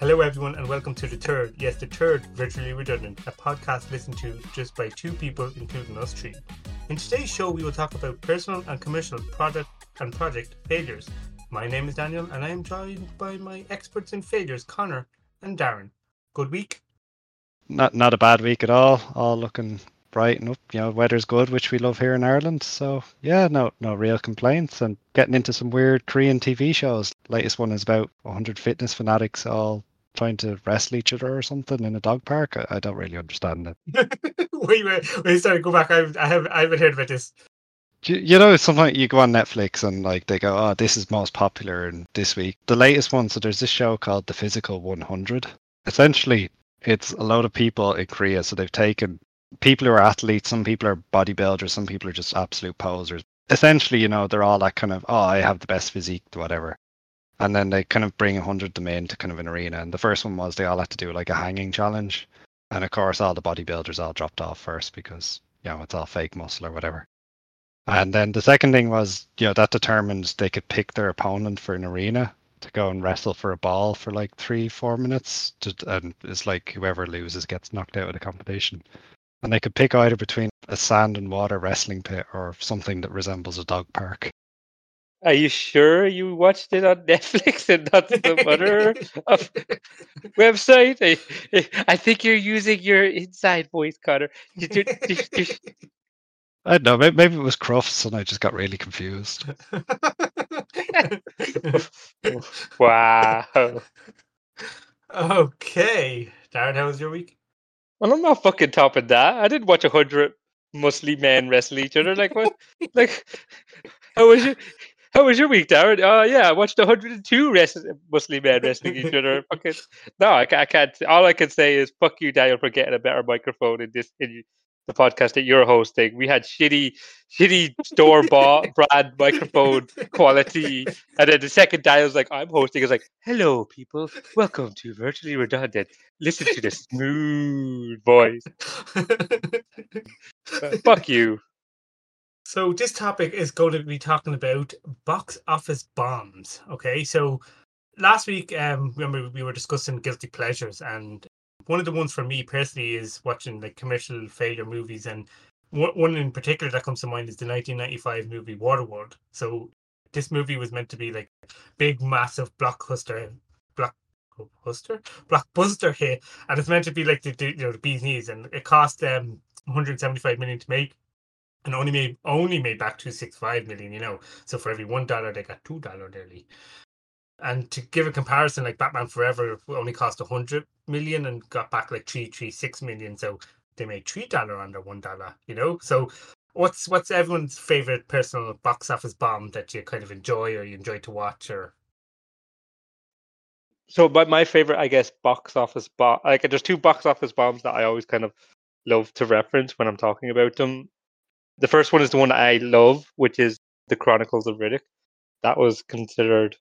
Hello, everyone, and welcome to the third, yes, the third Virtually Redundant, a podcast listened to just by two people, including us three. In today's show, we will talk about personal and commercial product and project failures. My name is Daniel, and I am joined by my experts in failures, Conor and Darren. Good week. Not not a bad week at all. All looking bright and up. You know, weather's good, which we love here in Ireland. So yeah, no no real complaints. And getting into some weird Korean TV shows. Latest one is about 100 fitness fanatics all trying to wrestle each other or something in a dog park. I, I don't really understand it. wait, wait, wait, sorry, go back. I, I have I haven't heard about this. You, you know, sometimes you go on Netflix and like they go, oh, this is most popular in this week. The latest one, so there's this show called The Physical 100. Essentially, it's a lot of people in Korea. So they've taken people who are athletes, some people are bodybuilders, some people are just absolute posers. Essentially, you know, they're all that kind of, oh, I have the best physique, whatever and then they kind of bring a hundred of them into kind of an arena. And the first one was they all had to do like a hanging challenge, and of course all the bodybuilders all dropped off first because you know it's all fake muscle or whatever. And then the second thing was you know that determined they could pick their opponent for an arena to go and wrestle for a ball for like three four minutes, to, and it's like whoever loses gets knocked out of the competition. And they could pick either between a sand and water wrestling pit or something that resembles a dog park. Are you sure you watched it on Netflix and not some other website? I, I think you're using your inside voice, Conor. I don't know. Maybe, maybe it was Crofts, and I just got really confused. wow. Okay, Darren, how was your week? Well, I'm not fucking topping that. I didn't watch a hundred Muslim men wrestle each other. Like what? like how was you? How was your week, Darren? Oh, uh, yeah, I watched 102 wrestling, Muslim men wrestling each other. Fucking, no, I, I, can't. All I can say is fuck you, Daniel, for getting a better microphone in this in the podcast that you're hosting. We had shitty, shitty store bought brand microphone quality, and then the second Daniel's like, "I'm hosting," is like, "Hello, people, welcome to Virtually Redundant. Listen to the smooth voice." fuck you. So this topic is going to be talking about box office bombs. Okay, so last week, um, remember we were discussing guilty pleasures, and one of the ones for me personally is watching like commercial failure movies, and one in particular that comes to mind is the 1995 movie Waterworld. So this movie was meant to be like big, massive blockbuster, blockbuster, blockbuster hit, and it's meant to be like the, the you know the bee's knees, and it cost um 175 million to make and only made only made back two six five million. You know, so for every one dollar they got two dollar nearly. And to give a comparison, like Batman Forever only cost a hundred million and got back like three three six million. So they made three dollar under one dollar. You know, so what's what's everyone's favorite personal box office bomb that you kind of enjoy or you enjoy to watch or so but my favorite i guess box office bomb like there's two box office bombs that i always kind of love to reference when i'm talking about them the first one is the one I love, which is the Chronicles of Riddick. That was considered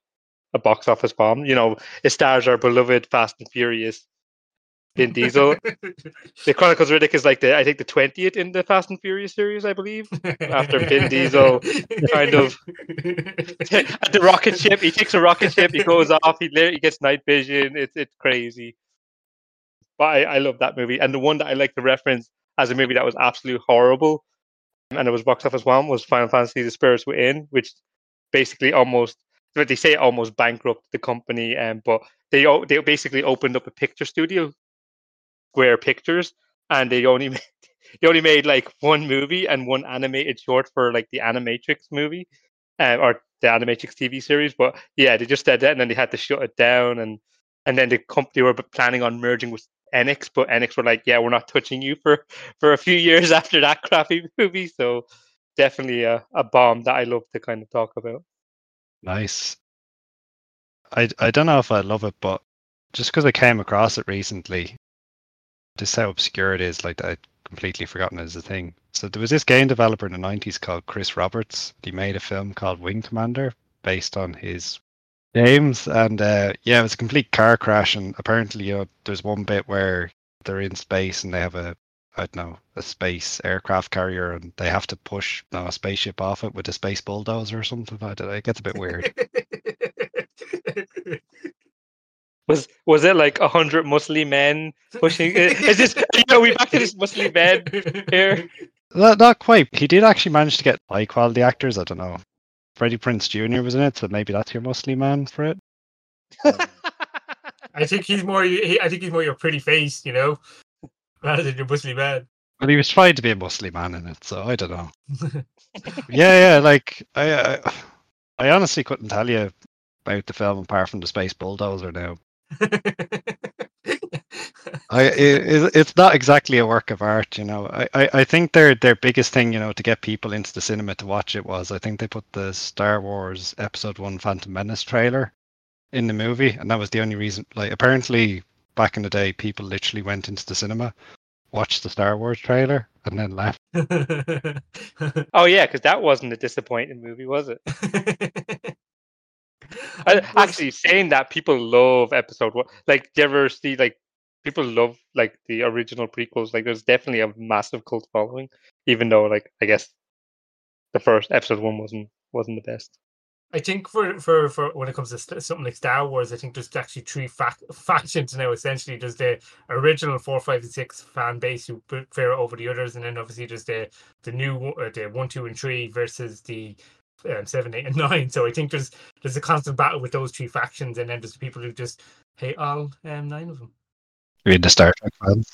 a box office bomb. You know, it stars our beloved Fast and Furious Vin Diesel. the Chronicles of Riddick is like the I think the twentieth in the Fast and Furious series, I believe. After Vin Diesel kind of at the rocket ship, he takes a rocket ship, he goes off, he he gets night vision. It's it's crazy. But I, I love that movie. And the one that I like to reference as a movie that was absolutely horrible and it was box office one was Final Fantasy: The Spirits Within, which basically almost they say almost bankrupt the company, um, but they they basically opened up a picture studio, Square Pictures, and they only made, they only made like one movie and one animated short for like the Animatrix movie, uh, or the Animatrix TV series. But yeah, they just did that, and then they had to shut it down, and and then the company were planning on merging with Enix, but Enix were like, "Yeah, we're not touching you for for a few years after that crappy movie." So definitely a, a bomb that I love to kind of talk about. Nice. I I don't know if I love it, but just because I came across it recently, just how obscure it is, like I'd completely forgotten it as a thing. So there was this game developer in the '90s called Chris Roberts. He made a film called Wing Commander based on his James, and uh, yeah, it was a complete car crash. And apparently, you know, there's one bit where they're in space and they have a I don't know a space aircraft carrier, and they have to push you know, a spaceship off it with a space bulldozer or something. I don't know. It gets a bit weird. Was was it like a hundred Muslim men pushing? Is this you know we back to this Muslim men here? Not, not quite. He did actually manage to get high quality actors. I don't know. Freddie Prinze Jr. was in it, so maybe that's your Muslim man for it. I think he's more. He, I think he's more your pretty face, you know, rather than your Muslim man. Well, he was trying to be a Muslim man in it, so I don't know. yeah, yeah. Like I, I, I honestly couldn't tell you about the film apart from the space bulldozer. Now, I, it, it's not exactly a work of art, you know. I, I, I think their their biggest thing, you know, to get people into the cinema to watch it was I think they put the Star Wars Episode One Phantom Menace trailer in the movie, and that was the only reason. Like, apparently, back in the day, people literally went into the cinema, watched the Star Wars trailer, and then left. oh yeah, because that wasn't a disappointing movie, was it? I, actually, saying that people love Episode One. Like, do you ever see like people love like the original prequels? Like, there's definitely a massive cult following, even though like I guess the first Episode One wasn't wasn't the best. I think for, for, for when it comes to something like Star Wars, I think there's actually three fac- factions now. Essentially, there's the original four, five, and six fan base who prefer over the others, and then obviously there's the the new uh, the one, two, and three versus the um, seven, eight, and nine. So I think there's there's a constant battle with those three factions, and then there's people who just hate all um, nine of them. You mean the Star Trek fans?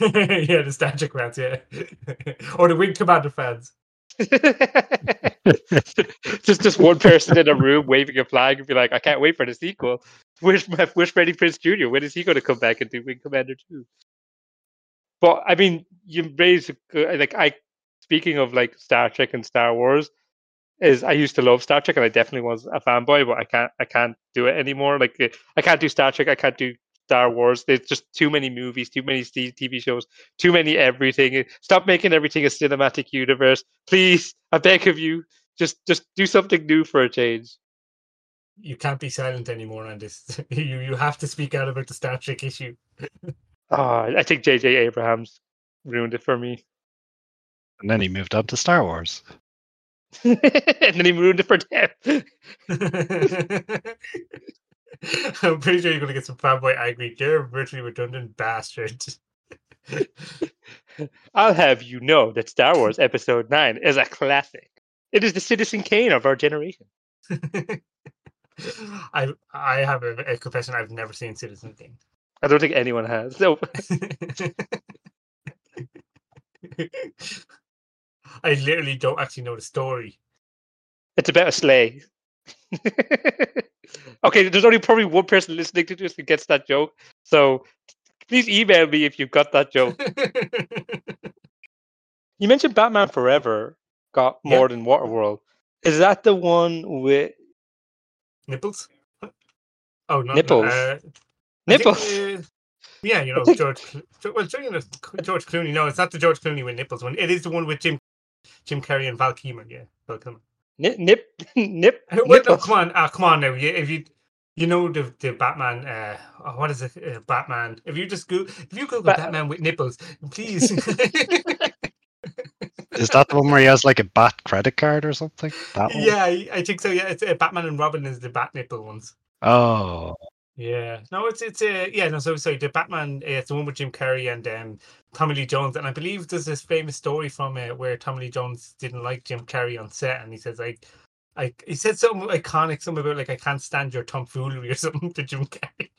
yeah, the Star Trek fans, yeah, or the Wing Commander fans. just just one person in a room waving a flag and be like, I can't wait for the sequel. Where's my where's Freddie Prinze Jr.? When is he going to come back and do Wing Commander 2? But I mean, you raise like I speaking of like Star Trek and Star Wars, is I used to love Star Trek and I definitely was a fanboy, but I can't I can't do it anymore. Like I can't do Star Trek, I can't do Star Wars. There's just too many movies, too many TV shows, too many everything. Stop making everything a cinematic universe, please. I beg of you. Just just do something new for a change. You can't be silent anymore on this. you you have to speak out about the Star Trek issue. oh, I think J.J. Abrams ruined it for me. And then he moved on to Star Wars. and then he ruined it for them. I'm pretty sure you're going to get some fanboy angry. You're virtually redundant bastard. I'll have you know that Star Wars Episode 9 is a classic. It is the Citizen Kane of our generation. I I have a, a, confession. I've never seen Citizen Kane. I don't think anyone has. So. I literally don't actually know the story. It's about a sleigh. Okay, there's only probably one person listening to this who gets that joke. So please email me if you've got that joke. you mentioned Batman Forever got more than Waterworld. Is that the one with nipples? Oh no, nipples. Uh, nipples. Think, uh, yeah, you know George. Well, George Clooney. No, it's not the George Clooney with nipples one. It is the one with Jim Jim Carrey and Val Kilmer. Yeah, Val Kilmer. Nip, nip, nip. Wait, no, come on, uh, come on now. If you you know the the Batman. Uh, oh, what is it? Uh, Batman. If you just go, if you Google Bat- Batman with nipples, please. is that the one where he has like a bat credit card or something? That one? Yeah, I think so. Yeah, it's uh, Batman and Robin is the bat nipple ones. Oh. Yeah, no, it's it's uh, yeah, no, so sorry, the Batman, uh, it's the one with Jim Carrey and um, Tommy Lee Jones, and I believe there's this famous story from uh, where Tommy Lee Jones didn't like Jim Carrey on set, and he says like, I he said something iconic, something about like I can't stand your tomfoolery or something to Jim Carrey.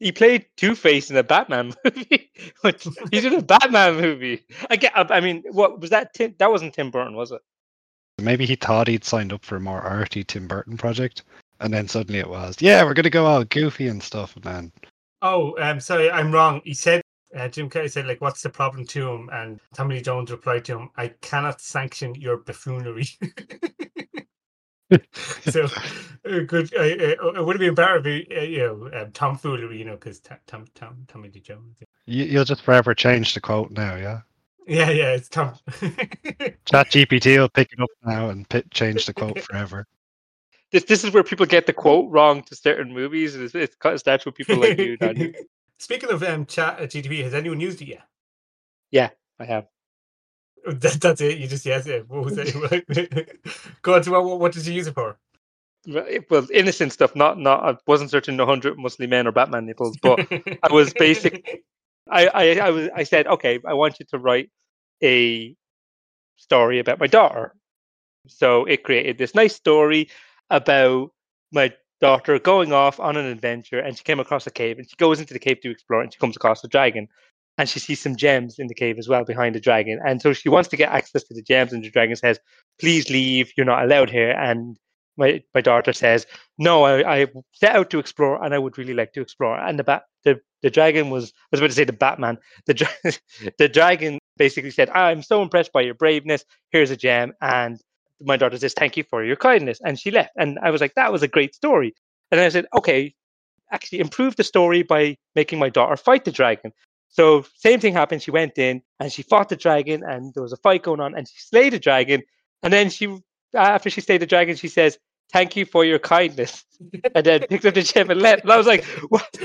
he played Two Face in a Batman movie. He's in a Batman movie. I get. I mean, what was that? Tim, that wasn't Tim Burton, was it? Maybe he thought he'd signed up for a more arty Tim Burton project, and then suddenly it was, yeah, we're gonna go all goofy and stuff, and then. Oh, um, sorry, I'm wrong. He said uh, Jim Carrey said, like, what's the problem to him? And Tommy Lee Jones replied to him, I cannot sanction your buffoonery. so uh, good. Uh, uh, it would have been better if uh, you know, um, tomfoolery, you know, because Tom, Tom, Tommy Lee Jones. You, you'll just forever change the quote now, yeah? Yeah, yeah, it's Tom. Chat GPT will pick it up now and p- change the quote forever. This this is where people get the quote wrong to certain movies. It's, it's, it's that's what people like you, Daniel. Speaking of um, chat at GTP, has anyone used it yet? Yeah, I have. That, that's it. You just yes it. What was it? Go on. To what, what did you use it for? well innocent stuff. Not not I wasn't searching hundred Muslim men or Batman nipples, but I was basic. I, I I was I said okay. I want you to write a story about my daughter. So it created this nice story about my daughter going off on an adventure and she came across a cave and she goes into the cave to explore and she comes across a dragon and she sees some gems in the cave as well behind the dragon and so she wants to get access to the gems and the dragon says please leave you're not allowed here and my, my daughter says no I, I set out to explore and i would really like to explore and the bat the, the dragon was i was about to say the batman the, the dragon basically said i'm so impressed by your braveness here's a gem and my daughter says, Thank you for your kindness. And she left. And I was like, That was a great story. And I said, Okay, actually improve the story by making my daughter fight the dragon. So same thing happened. She went in and she fought the dragon, and there was a fight going on, and she slayed the dragon. And then she, after she slayed the dragon, she says, "Thank you for your kindness," and then picked up the gem and left. And I was like,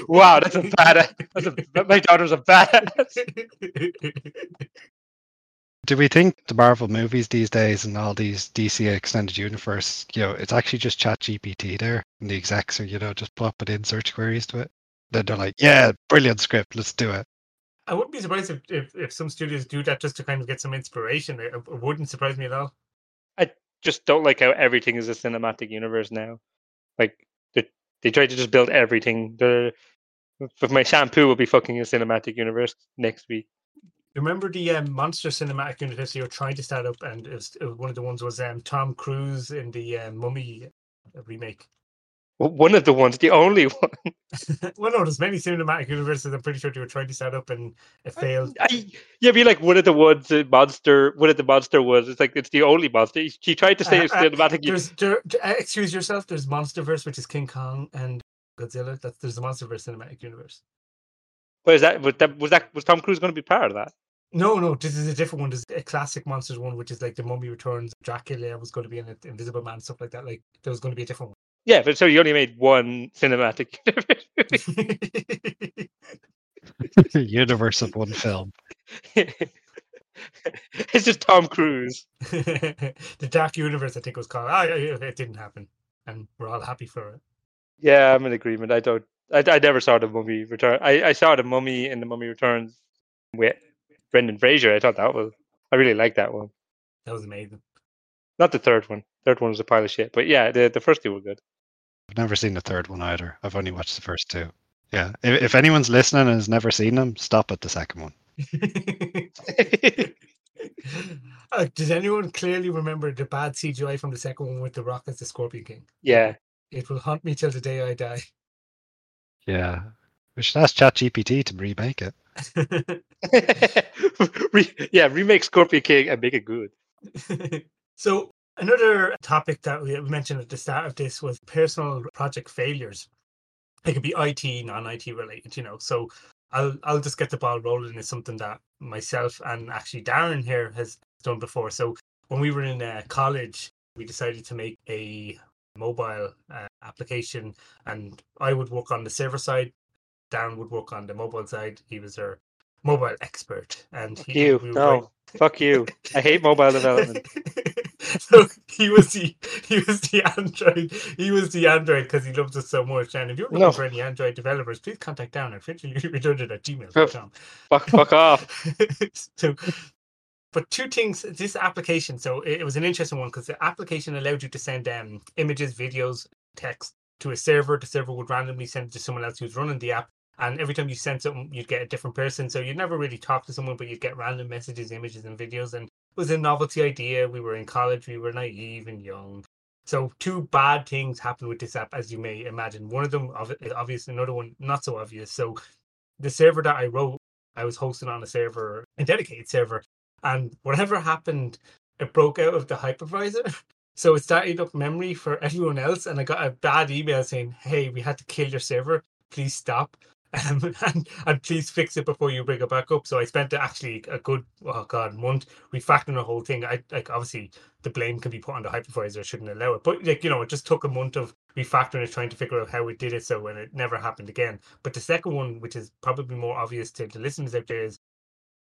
"Wow, that's a bad. That's a, my daughter's a bad." do we think the Marvel movies these days and all these DC extended universe, you know, it's actually just Chat GPT there, and the execs are, you know, just plopping in search queries to it. Then they're like, "Yeah, brilliant script, let's do it." I wouldn't be surprised if, if, if some studios do that just to kind of get some inspiration. It, it wouldn't surprise me at all. Just don't like how everything is a cinematic universe now. Like they they try to just build everything. The my shampoo will be fucking a cinematic universe next week. Remember the um, monster cinematic universe you were trying to start up, and it was, it was one of the ones was um, Tom Cruise in the uh, Mummy remake. Well, one of the ones, the only one. well, no, there's many cinematic universes. I'm pretty sure they were trying to set up and it failed. I, yeah, be like one of the ones, the monster, one of the monster was. It's like it's the only monster. She tried to say uh, it's cinematic. There's, there, uh, excuse yourself. There's MonsterVerse, which is King Kong and Godzilla. That's there's the MonsterVerse cinematic universe. What is that? Was that was that was Tom Cruise going to be part of that? No, no, this is a different one. There's a classic monsters one, which is like the Mummy Returns. Dracula was going to be in it, Invisible Man, stuff like that. Like there was going to be a different one. Yeah, but so you only made one cinematic universe of one film. it's just Tom Cruise. the Dark Universe, I think, was called. Oh, it didn't happen, and we're all happy for it. Yeah, I'm in agreement. I don't. I, I never saw the Mummy Return. I, I saw the Mummy in the Mummy Returns with Brendan Fraser. I thought that was I really liked that one. That was amazing. Not the third one. Third one was a pile of shit. But yeah, the, the first two were good. I've never seen the third one either. I've only watched the first two. Yeah. If, if anyone's listening and has never seen them, stop at the second one. uh, does anyone clearly remember the bad CGI from the second one with the Rock as the Scorpion King? Yeah. It will haunt me till the day I die. Yeah. We should ask ChatGPT to remake it. Re- yeah, remake Scorpion King and make it good. so another topic that we mentioned at the start of this was personal project failures. It could be IT, non-IT related, you know. So I'll I'll just get the ball rolling. It's something that myself and actually Darren here has done before. So when we were in uh, college, we decided to make a mobile uh, application, and I would work on the server side, Darren would work on the mobile side. He was our mobile expert. And he, you. We no, fuck you. I hate mobile development. so he was the he was the Android. He was the Android because he loves us so much. And if you're looking no. for any Android developers, please contact Darren at fitchingreturned at gmail.com. fuck, fuck off. so but two things this application so it, was an interesting one because the application allowed you to send um, images videos text to a server the server would randomly send it to someone else who's running the app and every time you send something you'd get a different person so you'd never really talk to someone but you'd get random messages images and videos and it was a novelty idea. We were in college. We were naive and young. So two bad things happened with this app as you may imagine. One of them obviously another one not so obvious. So the server that i wrote i was hosting on a server a dedicated server and whatever happened it broke out of the hypervisor. So it started up memory for everyone else and i got a bad email saying hey we had to kill your server. Please stop um, and, and please fix it before you bring it back up. So I spent actually a good oh god month refactoring the whole thing. I like obviously the blame can be put on the hypervisor. shouldn't allow it, but like you know, it just took a month of refactoring it, trying to figure out how we did it, so when it never happened again. But the second one, which is probably more obvious to the listeners out there, is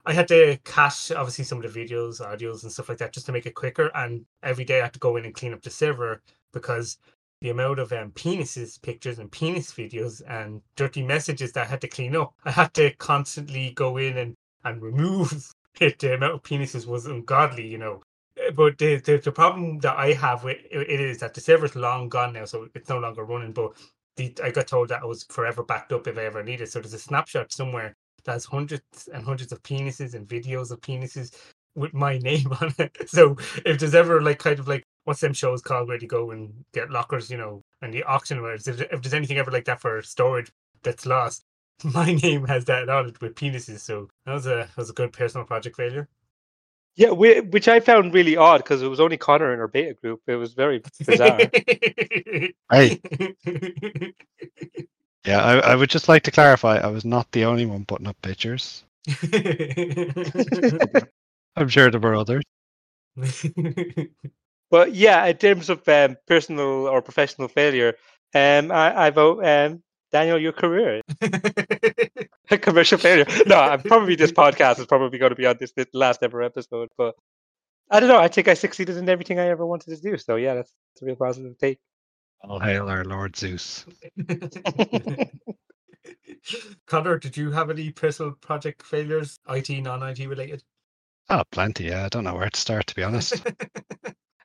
I had to cache obviously some of the videos, audios, and stuff like that just to make it quicker. And every day I had to go in and clean up the server because the amount of um, penises pictures and penis videos and dirty messages that I had to clean up. I had to constantly go in and, and remove it. The amount of penises was ungodly, you know. Uh, But the, the, the problem that I have with it it is that the server's long gone now, so it's no longer running. But the, I got told that I was forever backed up if I ever needed. So there's a snapshot somewhere that has hundreds and hundreds of penises and videos of penises with my name on it. So if there's ever like kind of like what's them shows called where you go and get lockers, you know, and the auction where if, if there's anything ever like that for storage that's lost, my name has that on it with penises. So that was a that was a good personal project failure. Yeah, whi- which I found really odd because it was only Conor in our beta group. It was very bizarre. Hey, yeah, I, I would just like to clarify I was not the only one putting up pictures. I'm sure there were others. But yeah, in terms of um, personal or professional failure, um, I, I vote um, Daniel your career A commercial failure. No, I'm probably this podcast is probably going to be on this, this last ever episode, but I don't know. I think I succeeded in everything I ever wanted to do. So yeah, that's, that's a real positive take. All hail our Lord Zeus. Conor, did you have any personal project failures, IT, non-IT related? Oh, plenty. Yeah, I don't know where to start, to be honest.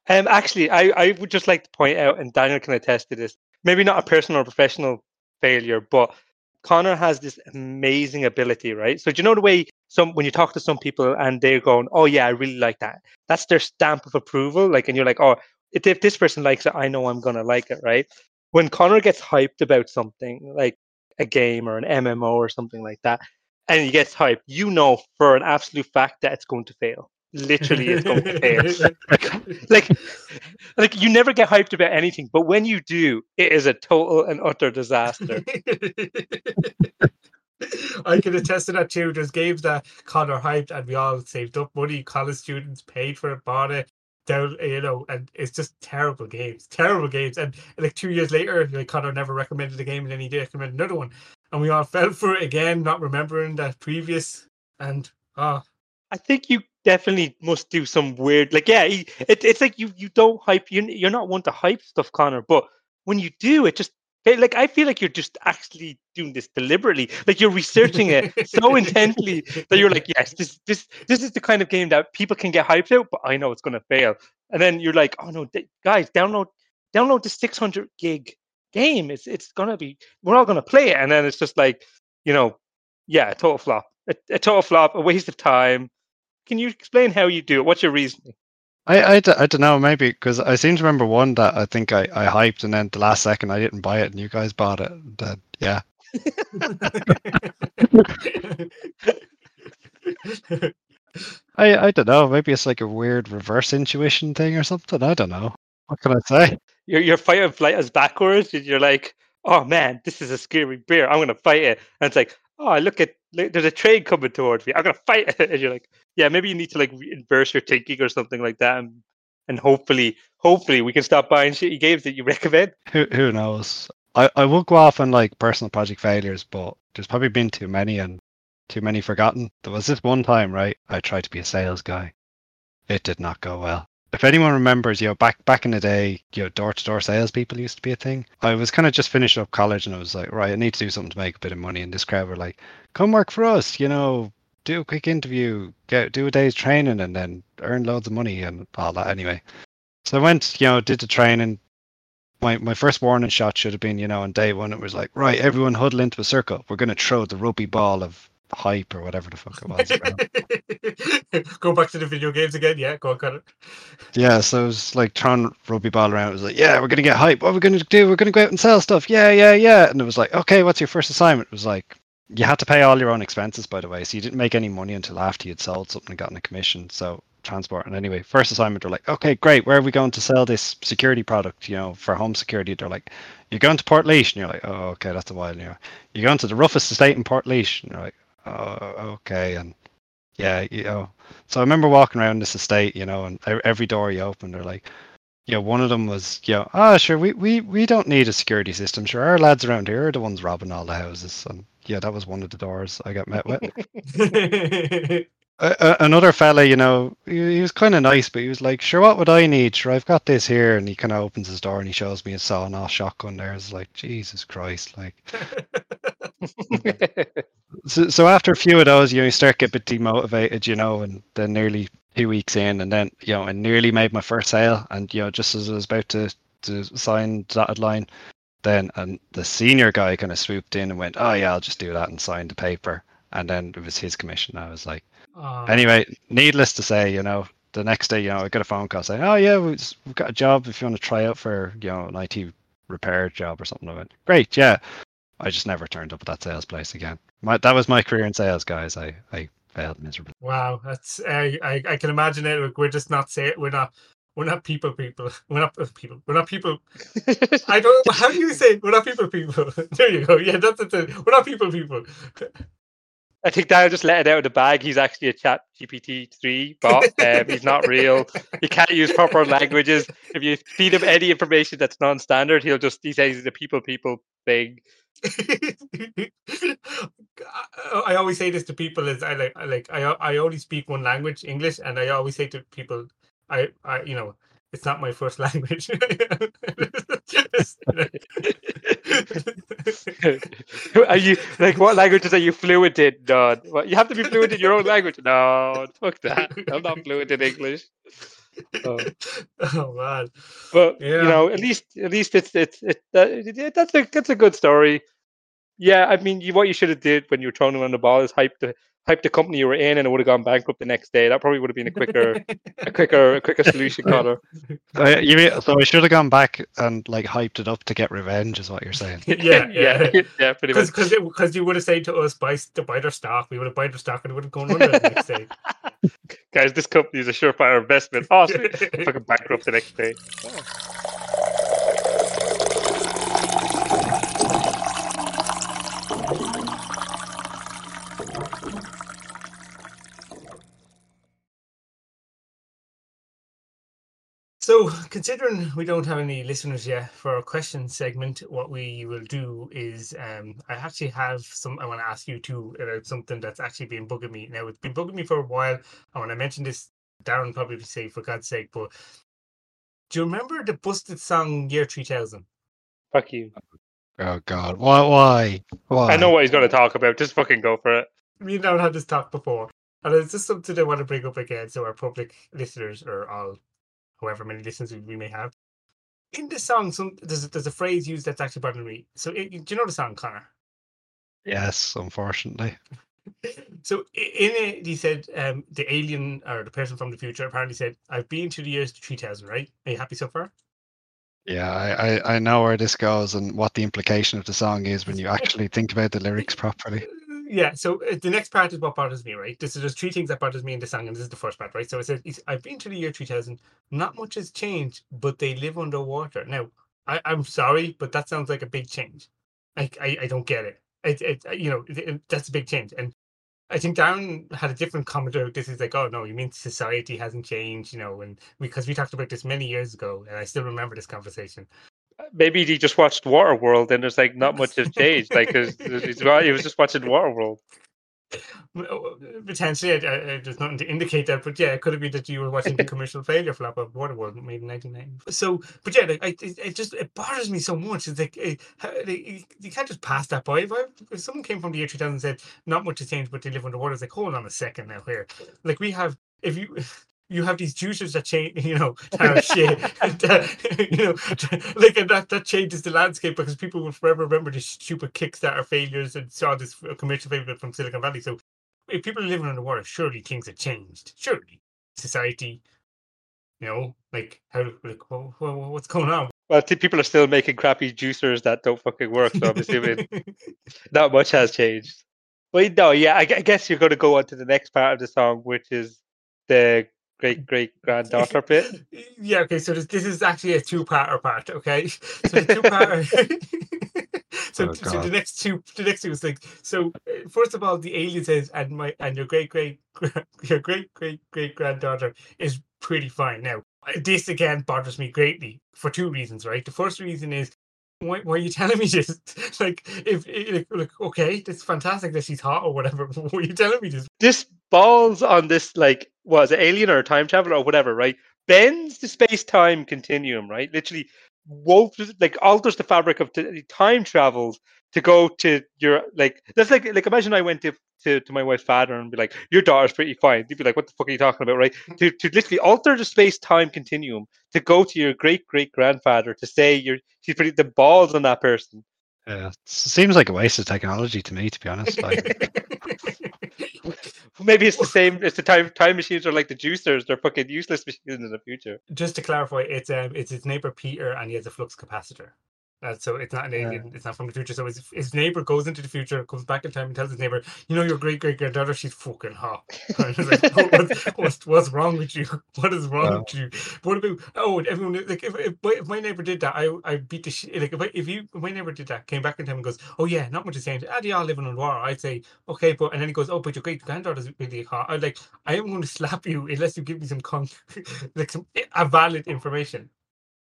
Um, actually, I, I would just like to point out, and Daniel can attest to this, maybe not a personal or professional failure, but Conor has this amazing ability, right? So do you know the way some when you talk to some people and they're going, "Oh yeah, I really like that." That's their stamp of approval. Like, and you're like, "Oh, if, if this person likes it, I know I'm gonna like it," right? When Conor gets hyped about something like a game or an MMO or something like that, and he gets hyped, you know for an absolute fact that it's going to fail. Literally, it's going to fail. like like you never get hyped about anything but when you do it is a total and utter disaster I can attest to that too. There's games that Conor hyped and we all saved up money. College students paid for it, bought it. Down, you know, and it's just terrible games, terrible games. And like two years later, like Conor never recommended a game, and then he did recommend another one, and we all fell for it again, not remembering that previous. And ah, i think you definitely must do some weird like yeah he- it, it's like you you don't hype you you're not one to hype stuff conor but when you do it just like i feel like you're just actually doing this deliberately. Like you're researching it so intently that you're like yes this this this is the kind of game that people can get hyped out but i know it's going to fail. And then you're like oh no d- guys download download the 600 gig game. It's it's going to be we're all going to play it. And then it's just like you know yeah a total flop a, a total flop a waste of time can you explain how you do it what's your reasoning I don't know, maybe because I seem to remember one that I think I, I hyped and then the last second I didn't buy it and you guys bought it. That, yeah. I, I don't know. Maybe it's like a weird reverse intuition thing or something. I don't know. What can I say? your your fight and flight is backwards and you're like oh man this is a scary bear i'm going to fight it and it's like oh look at look, there's a train coming towards me i'm to fight it and you're like yeah maybe you need to like re- inverse your thinking or something like that and, and hopefully hopefully we can stop buying shitty games that you recommend Who who knows? I, I will go off on like personal project failures, but there's probably been too many and too many forgotten. There was this one time, right? I tried to be a sales guy. It did not go well. If anyone remembers, you know, back back in the day, you know, door to door salespeople used to be a thing. I was kind of just finishing up college and I was like, right, I need to do something to make a bit of money. And this crowd were like, come work for us, you know, do a quick interview, get do a day's training and then earn loads of money and all that anyway. So I went, you know, did the training. My my first warning shot should have been, you know, on day one it was like, right, everyone huddle into a circle. We're gonna throw the rugby ball of hype or whatever the fuck it was. go back to the video games again. Yeah, go on, Conor. Yeah, so it was like throwing rugby ball around. It was like, yeah, we're gonna get hype. What are we gonna do? We're gonna go out and sell stuff. Yeah, yeah, yeah. And it was like, okay, what's your first assignment? It was like, you had to pay all your own expenses, by the way. So you didn't make any money until after you'd sold something and gotten a commission. So transport. And anyway, first assignment, they're like, okay, great. Where are we going to sell this security product? You know, for home security. They're like, you're going to Port and you're like, oh, okay, that's a while. You're, you're going to the roughest estate in Port and you're like, oh, okay. And yeah, you know. So I remember walking around this estate, you know, and every door you open, they're like, you know, one of them was, you know, ah, sure, we, we, we don't need a security system. Sure, our lads around here are the ones robbing all the houses. And yeah, that was one of the doors I got met with. A- another fella, you know, he, he was kind of nice, but he was like, "Sure, what would I need? Sure, I've got this here." And he kind of opens his door and he shows me a sawn-off shotgun. There, it's like, Jesus Christ, like. So, so after a few of those, you know, you start get a bit demotivated, you know, and then nearly two weeks in, and then you know, I nearly made my first sale, and you know, just as I was about to to sign dotted line, then and the senior guy kind of swooped in and went, "Oh yeah, I'll just do that," and signed the paper, and then it was his commission. I was like, Aw. anyway, needless to say, you know, the next day, you know, I got a phone call saying, "Oh yeah, we've, we've got a job if you want to try out for you know an IT repair job or something." I went, "Great, yeah." I just never turned up at that sales place again. My, that was my career in sales, guys. I, I failed miserably. Wow, that's I, I I can imagine it. Like, we're just not say we're not we're not people people. We're not people. We're not people. I don't. How do you say it? we're not people people? There you go. Yeah, that's it. We're not people people. I think Daniel just let it out of the bag. He's actually a chat GPT three bot. Um, he's not real. He can't use proper languages. If you feed him any information that's non-standard, he'll just he says he's a people people thing. I always say this to people: is I like I like I I only speak one language, English, and I always say to people, I I you know it's not my first language. are you like what languages are you fluent in? No, you have to be fluent in your own language. No, fuck that. I'm not fluent in English. Oh. oh man, But Yeah. you know, at least at least it's it's it, uh, it, that's a that's a good story. Yeah, I mean, you, what you should have did when you were throwing around the ball is hype the hype the company you were in, and it would have gone bankrupt the next day. That probably would have been a quicker a quicker a quicker solution, Conor. Uh, you mean, so I should have gone back and like hyped it up to get revenge, is what you're saying. yeah, yeah. yeah, yeah, pretty much. Because because you would have said to us buy s- to buy their stock, we would have bought their stock and it would have gone under the next day. Guys, this company is a surefire investment. Oh, sweet. fucking bankrupt the next day. So, considering we don't have any listeners yet for our question segment, what we will do is um, I actually have some. I want to ask you too about something that's actually been bugging me. Now, it's been bugging me for a while. And when I mentioned this, Darren probably would say, for God's sake, but do you remember the busted song Year 3000? Fuck you. Oh God, why, why, why? I know what he's going to talk about. Just fucking go for it. We never had this talk before. And it's just something I want to bring up again so our public listeners are all, however many listeners we may have. In the song, some there's, a- there's a phrase used that's actually bothering me. So, it, do you know the song, Conor? Yes, unfortunately. So in it, he said um, the alien or the person from the future apparently said, "I've been to the years 3000." Right? Are you happy so far? Yeah, I, I, I know where this goes and what the implication of the song is when you actually think about the lyrics properly. Yeah. So uh, the next part is what bothers me. Right? This is there's three things that bothers me in the song, and this is the first part. Right? So it says, "I've been to the year 3000. Not much has changed, but they live underwater." Now, I, I'm sorry, but that sounds like a big change. Like I, I don't get it. It, it you know it, that's a big change, and I think Darren had a different comment about this. Is like, oh no, you mean society hasn't changed, you know? And because we talked about this many years ago, and I still remember this conversation. Maybe he just watched Waterworld and there's like not much has changed. Like he was just watching Waterworld. Well, uh, Potentially, there's nothing to indicate that, but yeah, it could have been that you were watching the commercial failure flop of Waterworld made in 1990. So, but yeah, like, I, it, it just it bothers me so much. It's like you, you can't just pass that by. If, I, if someone came from the year 2000 and said not much has changed, but they live underwater, it's like hold on a second now. Here, like we have, if you. You have these juicers that change, you know, shit, that, uh, you know, like and that that changes the landscape because people will forever remember the stupid Kickstarter failures and saw this commercial failure from Silicon Valley. So if people are living underwater, surely things have changed. Surely society, you know, like how, like wha- wha- what's going on? Well, people are still making crappy juicers that don't fucking work. So I'm assuming not much has changed. But no, yeah, I, I guess you're going to go on to the next part of the song, which is the great great granddaughter bit. yeah. Okay. So this, this is actually a two-parter part. Okay. So the two-parter. so, Oh, so the next two, the next two is like so. uh, First of all, the alien says, and my and your great great your great great great granddaughter is pretty fine. Now, this again bothers me greatly for two reasons. Right. The first reason is why, why are you telling me this? like, if, if like, okay, it's fantastic that she's hot or whatever. But why are you telling me this? This balls on this like was it alien or a time traveler or whatever, right? Bends the space time continuum, right? Literally, wove like alters the fabric of t- time travels to go to your like that's like like imagine I went to, to to my wife's father and be like, Your daughter's pretty fine. He'd be like, What the fuck are you talking about? Right? Mm. to to literally alter the space time continuum to go to your great great grandfather to say you're she's pretty the balls on that person. Yeah, it seems like a waste of technology to me, to be honest. Like, Maybe it's the same. It's the time time machines are like the juicers. They're fucking useless machines in the future. Just to clarify, it's um, it's his neighbor Peter, and he has a flux capacitor. Uh, so it's not an alien. It's not from the future. So his, his neighbor goes into the future, comes back in time, and tells his neighbor, "You know, your great great granddaughter, she's fucking hot." Like, "What- what's, what's, what's wrong with you? What is wrong Wow. with you? What about oh, everyone like if, if, my, if my neighbor did that, I I beat the shit. Like if, I, if you if my neighbor did that, came back in time and goes, "Oh yeah, not much is changed. Ah, they all living on water." I'd say, "Okay," but and then he goes, "Oh, but your great granddaughter's really hot." I'd like, I am going to slap you unless you give me some con- like some a valid information.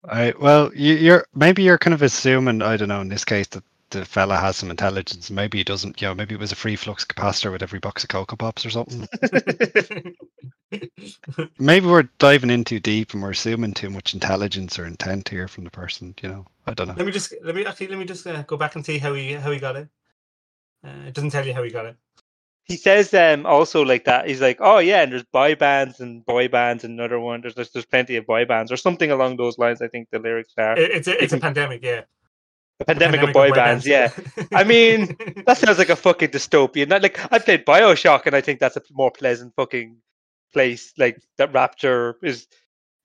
I well, you, you're maybe you're kind of assuming I don't know in this case that the fella has some intelligence. Maybe he doesn't. You know, maybe it was a free flux capacitor with every box of Coco Pops or something. maybe we're diving in too deep and we're assuming too much intelligence or intent here from the person. You know, I don't know. Let me just let me actually let me just uh, go back and see how he how he got it. Uh, it doesn't tell you how he got it. He says um also like that. He's like, oh yeah, and there's boy bands and boy bands and another one. There's there's, there's plenty of boy bands or something along those lines. I think the lyrics are It- It's a it's a pandemic, yeah. a pandemic, of boy, bands. Yeah, I mean, that sounds like a fucking dystopian. Not like I played Bioshock, and I think that's a more pleasant fucking place. Like that Rapture is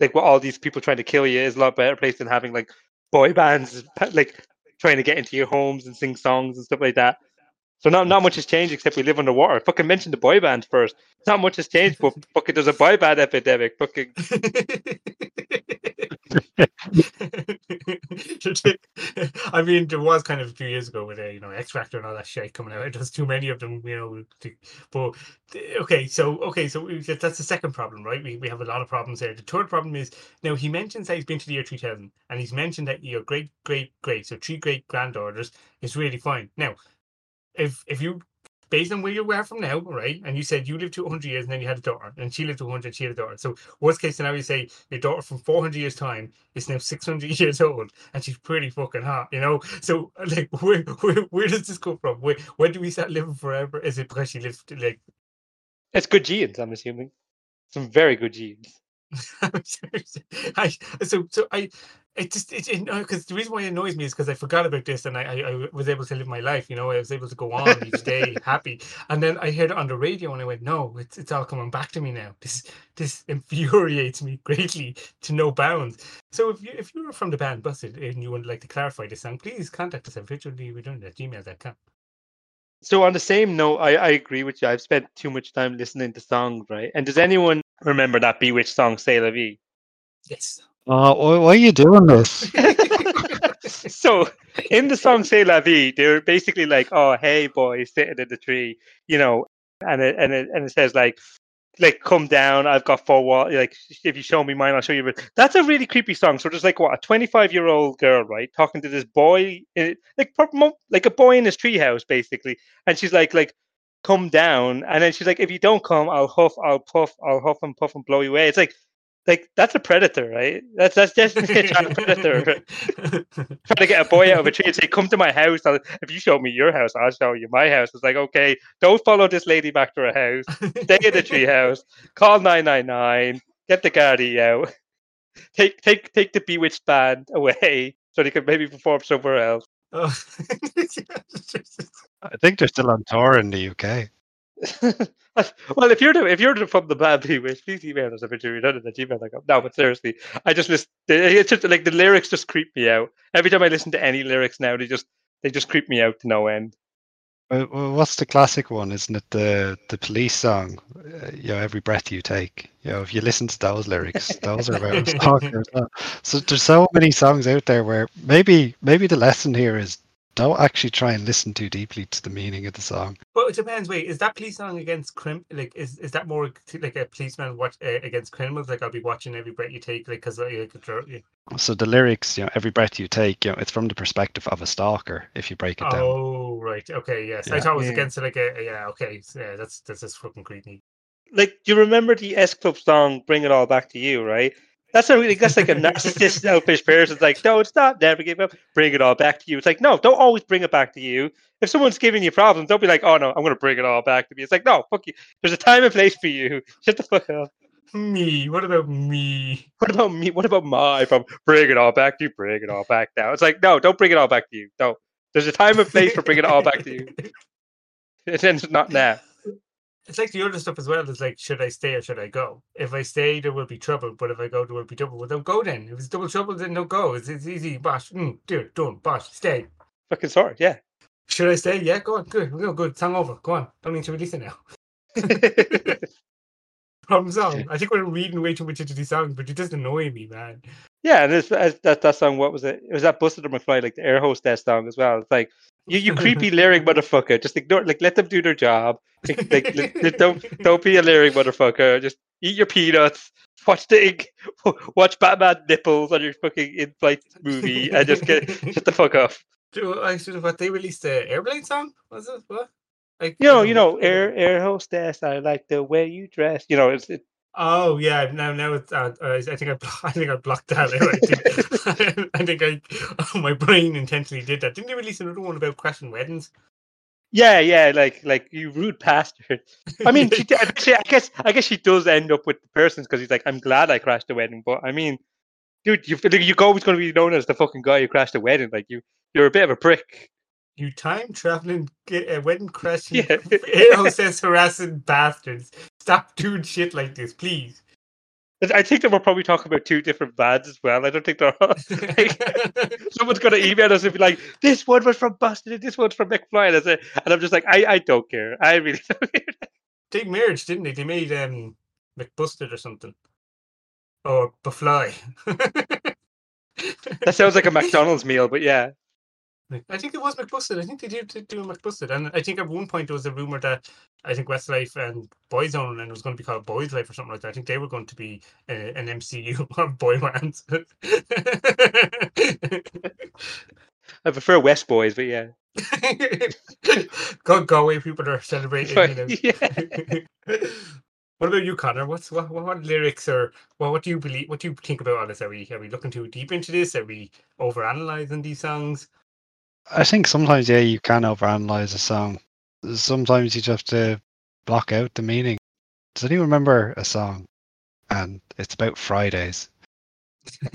like what all these people trying to kill you is a lot better place than having like boy bands like trying to get into your homes and sing songs and stuff like that. So not not much has changed except we live underwater. Fucking mention the boy band first. Not much has changed, but fucking there's a boy band epidemic. Fucking I mean, there was kind of a few years ago with uh, you know X Factor and all that shit coming out. There's too many of them, you know. To, but okay, so okay, so we- that's the second problem, right? We we have a lot of problems there. The third problem is now he mentions that he's been to the year 3000, and he's mentioned that your great great great so three great granddaughters is really fine. Now, if if you based on where you were from now, right? And you said you lived to 100 years and then you had a daughter, and she lived to 100, she had a daughter. So, worst case scenario, you say your daughter from 400 years' time is now 600 years old and she's pretty fucking hot, you know? So, like, where where, where does this come from? Where, when do we start living forever? Is it because she lives, like, it's good genes. I'm assuming some very good genes. So so I it just it because the reason why it annoys me is because I forgot about this and I, I I was able to live my life you know I was able to go on each day happy and then I heard it on the radio and I went no it's it's all coming back to me now this this infuriates me greatly to no bounds so if you if you were from the band Busted and you would like to clarify this song please contact us at virtuallyredundant at gmail.com So on the same note, I, I agree with you. I've spent too much time listening to songs, right? And does anyone remember that B*Witched song "C'est la vie"? yes Uh, why, why are you doing this? so in the song "C'est la vie," they're basically like, "Oh, hey, boy, sitting in the tree," you know, and it and it and it says like, like come down. I've got four walls. Like if you show me mine, I'll show you. But that's a really creepy song. So there's like what a 25 year old girl, right, talking to this boy, like like a boy in his treehouse, basically, and she's like, like. Come down, and then she's like, "If you don't come, I'll huff, I'll puff, I'll huff and puff and blow you away." It's like, like that's a predator, right? That's that's definitely a child predator trying to get a boy out of a tree and say, "Come to my house. I'll, if you show me your house, I'll show you my house." It's like, okay, don't follow this lady back to her house. Stay in the tree house. Call nine nine nine. Get the gardaí out. Take take take the B*Witched band away so they can maybe perform somewhere else. Oh. I think they're still on tour in the UK. well, if you're the, if you're the, from the band B*Witched, please email us if you're redundant at gmail.com. No, but seriously, I just listen. It's just like the lyrics just creep me out. Every time I listen to any lyrics now, they just they just creep me out to no end. What's the classic one? Isn't it the the police song? Uh, you know, every breath you take. You know, if you listen to those lyrics, those are about. So there's so many songs out there where maybe maybe the lesson here is don't actually try and listen too deeply to the meaning of the song. But it depends. Wait, is that police song against crim? Like, is, is that more like a policeman watch uh, against criminals? Like, I'll be watching every breath you take, like, because you could throw you. So the lyrics, you know, every breath you take, you know, it's from the perspective of a stalker. If you break it down, Oh, right. Okay. Yes, I Yeah. thought it was Yeah. against like a yeah. Okay. so, yeah, that's that's just fucking creepy. Like, you remember the S Club song "Bring It All Back to You"? Right. That's a really that's like a narcissist, selfish person. It's like, no, it's not. Never give up. Bring it all back to you. It's like, no, don't always bring it back to you. If someone's giving you problems, don't be like, oh no, I'm going to bring it all back to me. It's like, no, fuck you. There's a time and place for you. Shut the fuck up. Me. What about me? What about me? What about my from bring it all back to you? Bring it all back now. It's like, no, don't bring it all back to you. No. There's a time and place for bringing it all back to you. It's not now. It's like the other stuff as well. It's like, should I stay or should I go? If I stay, there will be trouble. But if I go, there will be trouble. Well, don't go then. If it's double trouble, then don't go. It's, it's easy. Bosh. Mm, do it. Don't. Bosh. Stay. Fucking sorry, yeah. Should I stay? Yeah, go on. Good. No, good. Song over. Go on. Don't need to release it now. Problem song. I think we're reading way too much into these songs, but it does annoy me, man. Yeah, and it's, it's- that that song. What was it? It was that Busted or McFly, like the air hostess song as well. It's like you, you creepy lyric motherfucker. Just ignore, like, let them do their job. Like, like, don't don't be a lyric motherfucker. Just eat your peanuts. Watch the ink- watch Batman nipples on your fucking in-flight movie, and just get shut the fuck off. Do I should have what they released the airplane song? Was it what? Like, You know, you know, air air hostess. I like the way you dress. You know, it's it, Oh yeah, now now it's. Uh, uh, I think I, I think I blocked that. out. I think I, I my brain intentionally did that. Didn't they release another one about crashing weddings? yeah, yeah, like like you rude bastard. I mean, she, I she- I guess I guess she does end up with the persons because he's like, I'm glad I crashed the wedding, but I mean, dude, you you're always going to be known as the fucking guy who crashed the wedding. Like you, you're a bit of a prick. You time traveling, uh, wedding crashing, Yeah. air hostess harassing bastards. Stop doing shit like this, please. I think that we're probably talking about two different bands as well. I don't think they're all, like, someone's going to email us and be like, "This one was from Busted, and this one's from McFly," and, say, and I'm just like, I, I don't care. I really don't care. they merged, didn't they? They made um McBusted or something, or Bafly. That sounds like a McDonald's meal, but yeah. I think it was McBusted. I think they did did do a McBusted, and I think at one point there was a rumor that I think Westlife and Boyzone and it was going to be called Boys Life or something like that. I think they were going to be uh, an MCU of Boy Bands. I prefer West Boys, but yeah. go go away! People are celebrating. you know. yeah. what about you, Conor? What's what, what, what lyrics or what, what do you believe? What do you think about all this? Are we are we looking too deep into this? Are we over analyzing these songs? I think sometimes yeah, you can overanalyze a song. Sometimes you just have to block out the meaning. Does anyone remember a song? And it's about Fridays.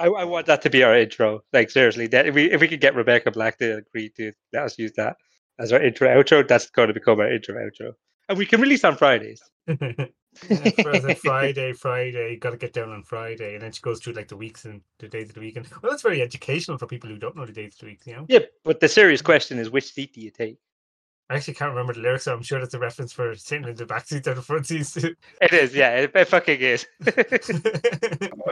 I, I want that to be our intro. Like seriously, that if we if we could get Rebecca Black to agree to let us use that as our intro outro, that's going to become our intro outro, and we can release on Fridays. Yeah, for us, like, Friday, Friday, got to get down on Friday, and then she goes through like the weeks and the days of the week. And well, that's very educational for people who don't know the days of the week. You know, Yeah, but the serious question is, which seat do you take? I actually can't remember the lyrics, so I'm sure that's a reference for sitting in the back seats or the front seats. It is, yeah, it, it fucking is.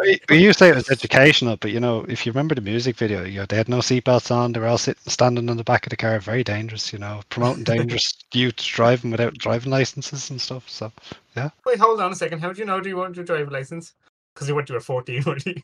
We we used to say it was educational, but you know, if you remember the music video, you know, they had no seatbelts on. They were all sitting, standing on the back of the car, very dangerous. You know, promoting dangerous youth driving without driving licenses and stuff. So yeah. Wait, hold on a second. How do you know? Do you want your driver license? Because you went to a 14, weren't you?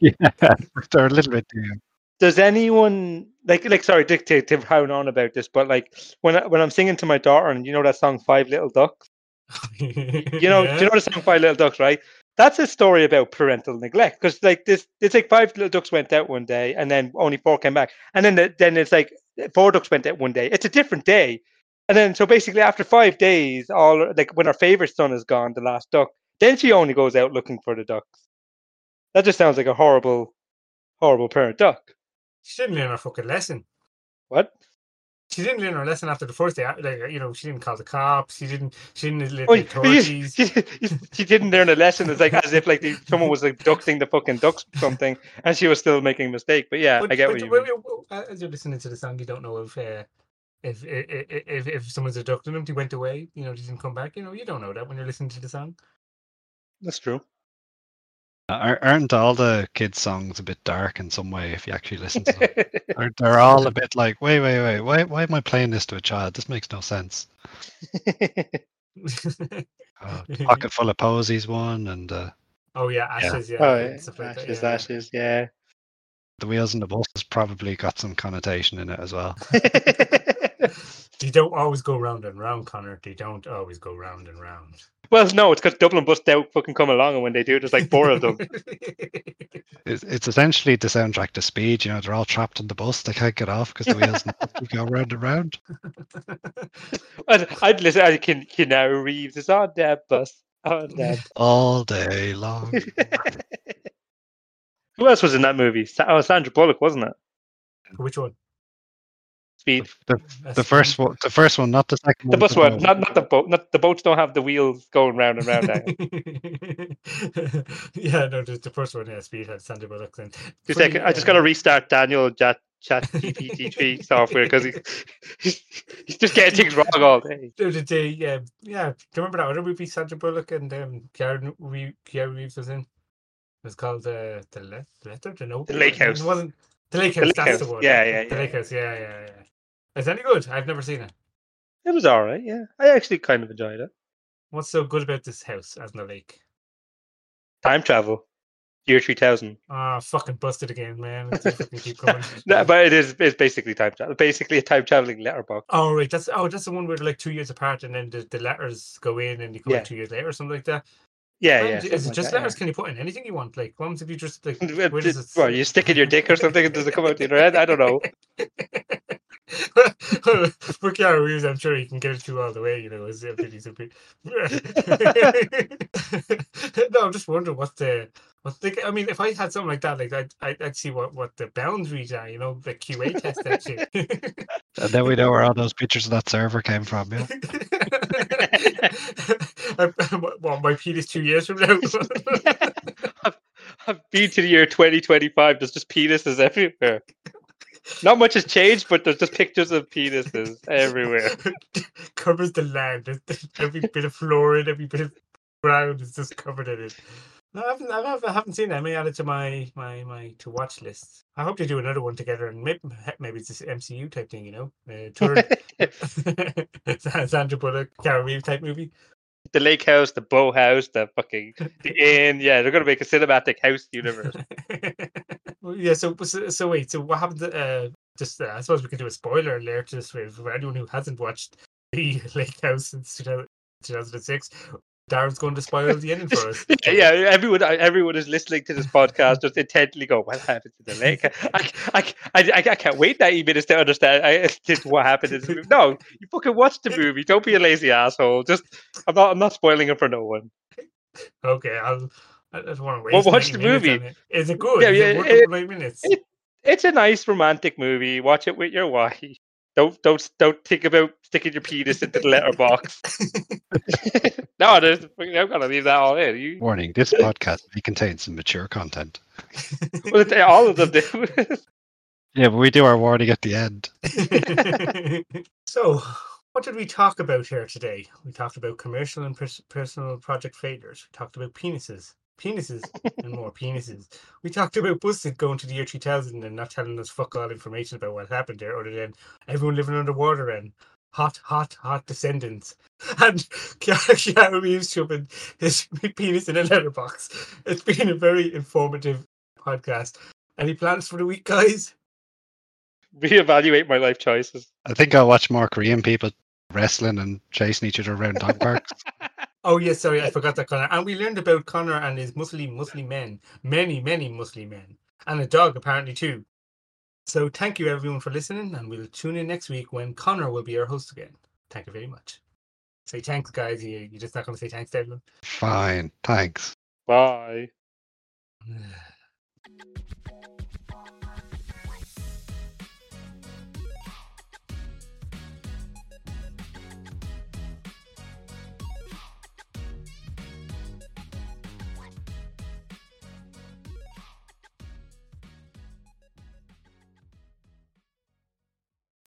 yeah, they're a little bit. Yeah. Does anyone like like sorry, to hound on about this, but like when I, when I'm singing to my daughter, and you know that song Five Little Ducks, you know, do you know the song Five Little Ducks, right? That's a story about parental neglect because like this, it's like five little ducks went out one day, and then only four came back, and then the, then it's like four ducks went out one day. It's a different day, and then so basically after five days, all like when her favorite son is gone, the last duck, then she only goes out looking for the ducks. That just sounds like a horrible, horrible parent duck. She didn't learn her fucking lesson. What? She didn't learn her lesson after the first day. Like you know, she didn't call the cops. She didn't. She didn't let Oh, the you- authorities. you- you- she didn't learn a lesson. It's like as if like the, someone was abducting the fucking ducks or something, and she was still making a mistake. But yeah, But- I get but what you wait, mean. wait, wait, As you're listening to the song, you don't know if uh, if, if if if someone's abducting them, they went away. You know, they didn't come back. You know, you don't know that when you're listening to the song. That's true. Ar- Aren't all the kids' songs a bit dark in some way if you actually listen to them? They're, they're all a bit like, wait, wait, wait, why, why am I playing this to a child? This makes no sense. Uh, Pocket full of posies one, and uh, oh yeah, ashes. Yeah, oh, and yeah. stuff like that, ashes, yeah. ashes, yeah. the wheels on the bus has probably got some connotation in it as well. They don't always go round and round, Conor. They don't always go round and round. Well, no, it's because Dublin bus don't fucking come along, and when they do, there's like four of them. It's, it's essentially the soundtrack to Speed. You know, they're all trapped on the bus. They can't get off because the wheels on the bus go round and round. I'd, I'd listen. I can Keanu Reeves is on that bus. On that. all day long. Who else was in that movie? Sa- Oh, Sandra Bullock, wasn't it? Which one? Speed. The, That's the first one, the first one, not the second The one. bus the one, not not the boat. Not the boats don't have the wheels going round and round. Yeah, no, the, the first one, yeah, Speed had Sandra Bullock. Then Two Funny, seconds. I just uh, got to restart Daniel Chat Chat GPT software because he, he's, he's just getting things wrong all day. The other day, yeah, yeah. Do you remember that other movie Sandra Bullock and um, Keanu Reeves, Reeves was in? It was called uh, the Le- Letter, the Note. The Lake House. It wasn't the Lake The House. Lake that's the House, one. yeah, yeah, The Lake. House. Yeah, yeah, yeah. Is any good? I've never seen it. It was all right. Yeah, I actually kind of enjoyed it. What's so good about this house as in the lake? Time travel, year three thousand. Ah, fucking busted again, man. No, but it is it's basically time travel. Basically, a time traveling letterbox. Oh right, that's oh that's the one where they're like two years apart, and then the, the letters go in, and you come Yeah. two years later, or something like that. Yeah, Man, yeah. is it just like letters? that, Can you put in anything you want? Like, what if you just like? where does it? Well, you stick in your dick or something, and does it come out the other end? I don't know. For Keanu Reeves, I'm sure he can get it through all the way. You know, is it pretty super? no, I'm just wondering what the what the. I mean, if I had something like that, like I'd I'd, I'd see what what the boundaries are. You know, the QA test that shit. And then we know where all those pictures of that server came from. Yeah. I- what, what, my penis two years from now? I've, I've been to the year 2025. There's just penises everywhere. Not much has changed, but there's just pictures of penises everywhere. covers the land. Every bit of flooring, every bit of ground is just covered in it. No, I haven't, I haven't, I haven't seen it. I may add it to my my my to watch list. I hope they do another one together, and maybe maybe it's this MCU type thing, you know, uh, Sandra Bullock, Keanu Reeves type movie. The lake house, the bow house, the fucking the inn. Yeah, they're gonna make a cinematic house universe. Yeah. So, so so wait. So what happened? To, uh, just uh, I suppose we can do a spoiler alert just for, for anyone who hasn't watched the Lake House since 2000 2006. Darren's going to spoil the ending for us. yeah, everyone, everyone is listening to this podcast just intently go, "What happened to the lake?" I, I, I, I, can't wait ninety minutes to understand I, just what happened in the movie. No, you fucking watch the movie. Don't be a lazy asshole. Just, I'm not, I'm not spoiling it for no one. Okay, I'll. I don't want to waste. Well, watch the movie. it. Is it good? Yeah, yeah, it worth it- minutes? it- It's a nice romantic movie. Watch it with your wife. Don't, don't, don't think about sticking your penis into the letterbox. no, there's, I'm gonna leave that all in. You, Warning: This podcast may contain some mature content. well, it's- all of them do. Yeah, but we do our warning at the end. so, what did we talk about here today? We talked about commercial and pers- personal project failures. We talked about penises, penises, and more penises. We talked about Busted going to the year 2000 and not telling us fuck all information about what happened there, other than everyone living underwater and hot, hot, hot descendants. And Keanu Keanu Reeves shoving his penis in a letterbox. It's been a very informative podcast. Any plans for the week, guys? Reevaluate my life choices. I think I'll watch more Korean people wrestling and chasing each other around dog parks. Oh yes, sorry, I forgot that Conor. And we learned about Conor and his muscly muscly men, many many muscly men, and a dog apparently too. So thank you everyone for listening, and we'll tune in next week when Conor will be our host again. Thank you very much. Say thanks, guys. You you're just not going to say thanks to everyone. Fine, thanks. Bye.